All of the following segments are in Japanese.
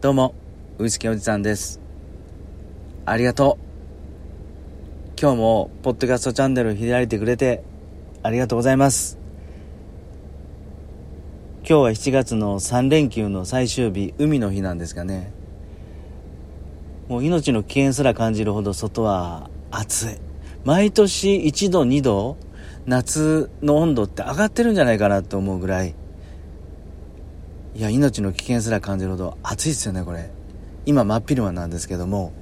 どうも、ウイスキーおじさんです。ありがとう。今日も、ポッドキャストチャンネル開いてくれて、ありがとうございます。今日は7月の3連休の最終日、海の日なんですがね。もう命の危険すら感じるほど外は暑い。毎年1度2度、夏の温度って上がってるんじゃないかなと思うぐらい、いや、命の危険すら感じるほど暑いですよね、これ。今真っ昼間なんですけども、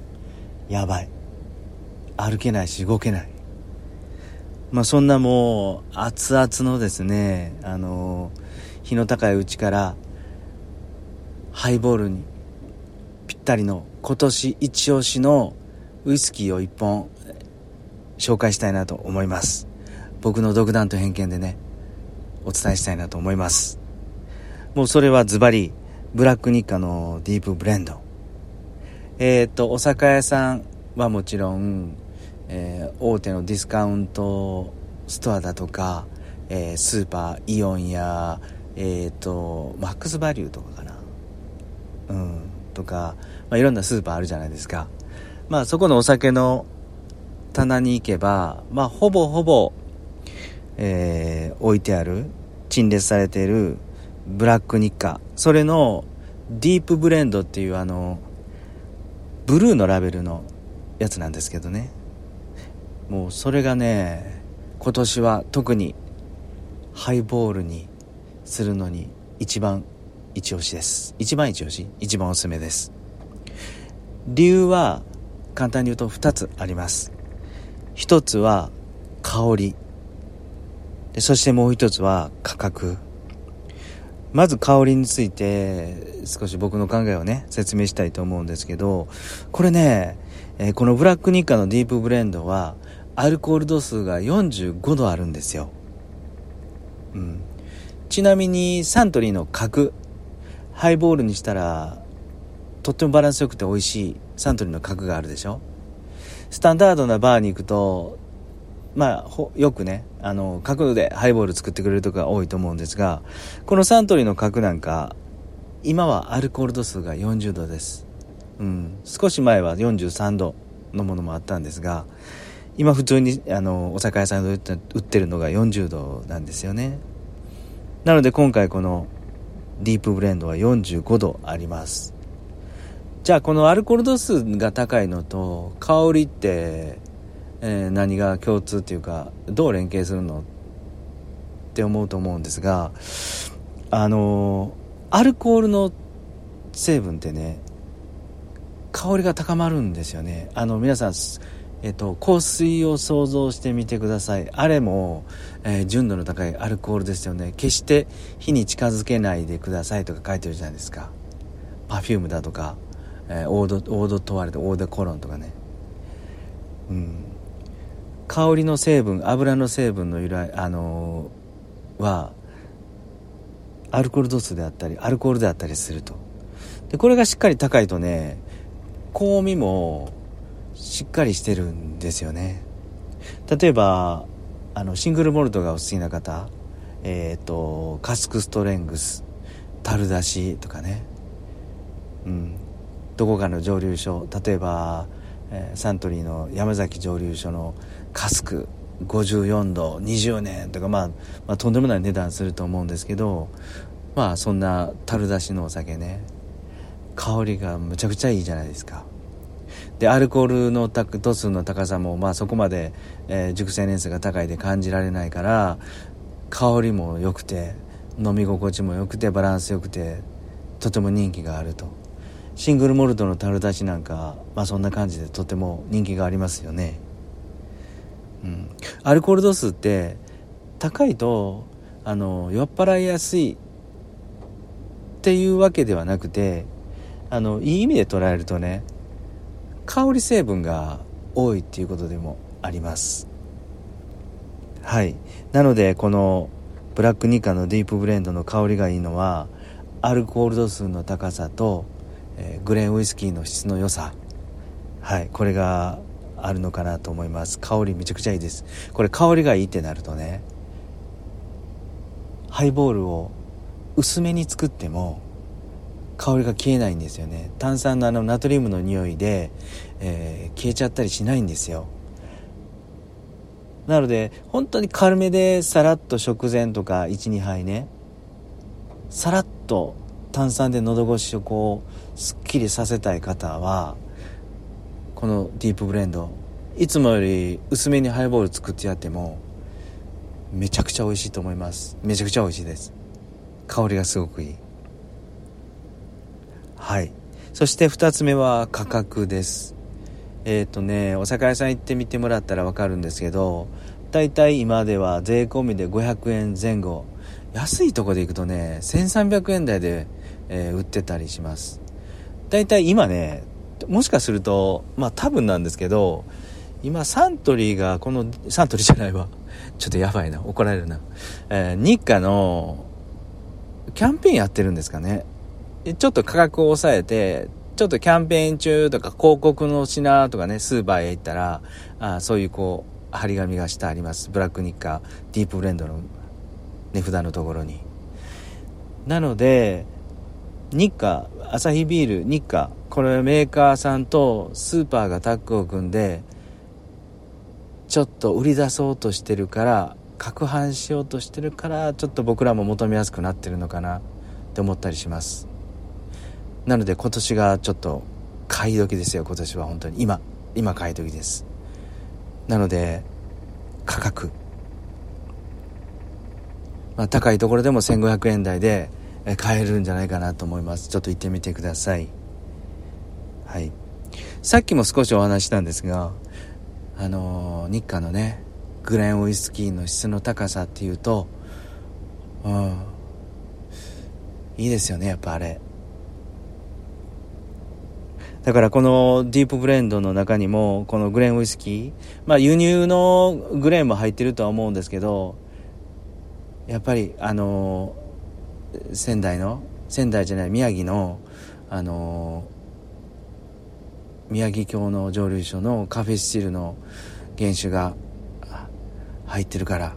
やばい。歩けないし動けない。まあそんなもう、熱々のですね、あの日の高いうちから、ハイボールにぴったりの今年一押しのウイスキーを一本紹介したいなと思います。僕の独断と偏見でね、お伝えしたいなと思います。もうそれはズバリ、ブラックニッカのディープブレンド。えっ、と、お酒屋さんはもちろん、えー大手のディスカウントストアだとか、えースーパー、イオンや、えっ、と、マックスバリューとかかな。うん、とか、まあ、いろんなスーパーあるじゃないですか。まあそこのお酒の棚に行けば、まあほぼほぼ、えー置いてある、陳列されているブラックニッカそれのディープブレンドっていうあのブルーのラベルのやつなんですけどね。もうそれがね今年は特にハイボールにするのに一番一押しです。一番一押し？一番おすすめです。理由は簡単に言うと2つあります。一つは香り。でそしてもう一つは価格。まず香りについて少し僕の考えをね説明したいと思うんですけどこれね、えーこのブラックニッカのディープブレンドはアルコール度数が45度あるんですよ、うん、ちなみにサントリーの角ハイボールにしたらとってもバランスよくて美味しいサントリーの角があるでしょ？スタンダードなバーに行くとまあ、よくね、あの、角度でハイボール作ってくれるとこが多いと思うんですが、このサントリーの角なんか、今はアルコール度数が40度です。うん。少し前は43度のものもあったんですが、今普通に、あの、お酒屋さんで売ってるのが40度なんですよね。なので今回このディープブレンドは45度あります。じゃあこのアルコール度数が高いのと香りってえー何が共通っていうかどう連携するのって思うと思うんですがあのーアルコールの成分ってね香りが高まるんですよね。あの皆さんえっと、香水を想像してみてください。あれも、えー純度の高いアルコールですよね。決して火に近づけないでくださいとか書いてるじゃないですか。パフュームだとか、えーオードオードトワレとオードコロンとかね。うん。香りの成分油の成分の由来あのーはアルコール度数であったりアルコールであったりすると。でこれがしっかり高いとね香味もしっかりしてるんですよね。例えばあのシングルモルトがお好きな方えっ、とカスクストレングス樽出しとかね。うん。どこかの蒸留所例えば、えサントリーの山崎蒸留所のカスク54度20年とか、まあ、まあとんでもない値段すると思うんですけどまあそんな樽出しのお酒ね香りがむちゃくちゃいいじゃないですか。でアルコールの度数の高さも、まあ、そこまで、えー熟成年数が高いで感じられないから香りも良くて飲み心地も良くてバランス良くてとても人気があると。シングルモルトの樽出しなんか、まあ、そんな感じでとても人気がありますよね、うん、アルコール度数って高いとあの酔っ払いやすいっていうわけではなくてあのいい意味で捉えるとね香り成分が多いっていうことでもあります。はい。なのでこのブラックニカのディープブレンドの香りがいいのはアルコール度数の高さと、えーグレーンウイスキーの質の良さ。はい。これがあるのかなと思います。香りめちゃくちゃいいです。これ香りがいいってなるとねハイボールを薄めに作っても香りが消えないんですよね。炭酸のあのナトリウムの匂いで、えー、消えちゃったりしないんですよ。なので本当に軽めでさらっと食前とか12杯ねさらっと炭酸で喉越しをこうすっきりさせたい方はこのディープブレンドいつもより薄めにハイボール作ってやってもめちゃくちゃ美味しいと思います。めちゃくちゃ美味しいです。香りがすごくいい。はい。そして2つ目は価格です。えっ、ー、とねお酒屋さん行ってみてもらったら分かるんですけど大体今では税込みで500円前後。安いとこで行くとね1300円台で、えー、売ってたりします。大体今ねもしかするとまあ多分なんですけど今サントリーがこのサントリーじゃないわ。ちょっとやばいな。怒られるな、えー、日課のキャンペーンやってるんですかね。ちょっと価格を抑えてちょっとキャンペーン中とか広告の品とかねスーパーへ行ったらあそういうこう張り紙がしてあります。ブラックニッカディープブレンドの値札のところに。なので日課アサヒビール日課。これメーカーさんとスーパーがタッグを組んでちょっと売り出そうとしてるから攪拌しようとしてるからちょっと僕らも求めやすくなってるのかなって思ったりします。なので今年がちょっと買い時ですよ今年は本当に。今今買い時です。なので価格。まあ、高いところでも1500円台で買えるんじゃないかなと思います。ちょっと行ってみてください。はい。さっきも少しお話したんですがあの、日課のねグレンウイスキーの質の高さっていうとうん。いいですよねやっぱあれ。だからこのディープブレンドの中にもこのグレーンウイスキーまあ輸入のグレーンも入ってるとは思うんですけどやっぱりあの仙台の仙台じゃない宮城のあの宮城郷の蒸留所のカフェスチルの原酒が入ってるから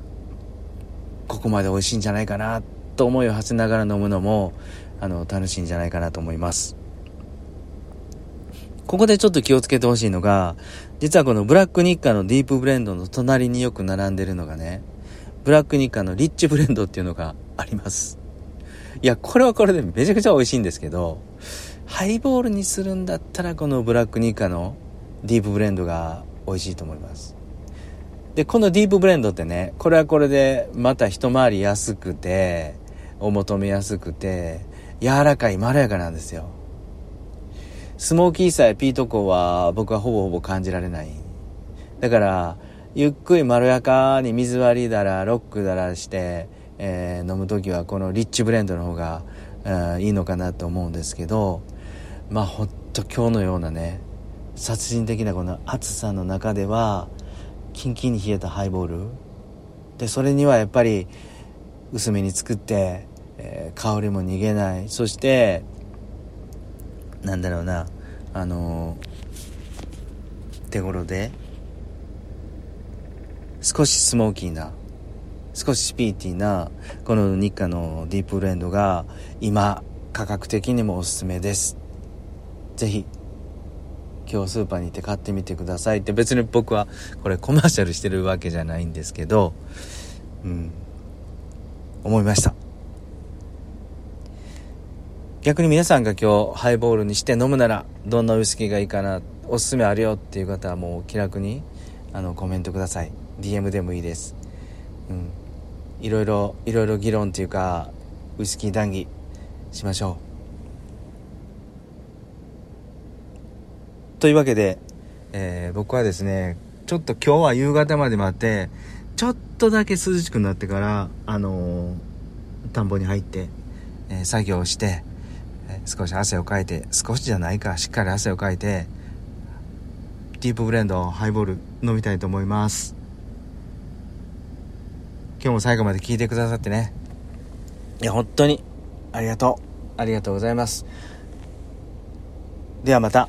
ここまで美味しいんじゃないかなと思いを馳せながら飲むのもあの楽しいんじゃないかなと思いますここでちょっと気をつけてほしいのが実はこのブラックニッカのディープブレンドの隣によく並んでるのがねブラックニカのリッチブレンドっていうのがあります。いや、これはこれでめちゃくちゃ美味しいんですけど、ハイボールにするんだったらこのブラックニカのディープブレンドが美味しいと思います。で、このディープブレンドってね、これはこれでまた一回り安くて、お求めやすくて、柔らかい、まろやかなんですよ。スモーキーさえピートコは僕はほぼほぼ感じられない。だから、ゆっくりまろやかに水割りだらロックだらして、えー、飲む時はこのリッチブレンドの方が、えいいのかなと思うんですけどまあほんと今日のようなね殺人的なこの暑さの中ではキンキンに冷えたハイボール。でそれにはやっぱり薄めに作って、えー、香りも逃げない。そしてなんだろうなあのー、手頃で少しスモーキーな少しスピーティーなこの日課のディープブレンドが今価格的にもおすすめです。是非今日スーパーに行って買ってみてください。って別に僕はこれコマーシャルしてるわけじゃないんですけどうん。思いました。逆に皆さんが今日ハイボールにして飲むならどんなウイスキーがいいかなおすすめあるよっていう方はもう気楽にあのコメントください。DM でもいいです。うん。いろいろいろいろ議論っていうかウイスキー談義しましょう。というわけで、えー、僕はですねちょっと今日は夕方まで待ってちょっとだけ涼しくなってからあのー、田んぼに入って、えー、作業をして、え少し汗をかいて少しじゃないかしっかり汗をかいてディープブレンドハイボール飲みたいと思います。今日も最後まで聞いてくださってね。いや本当に。ありがとう。ありがとうございます。ではまた。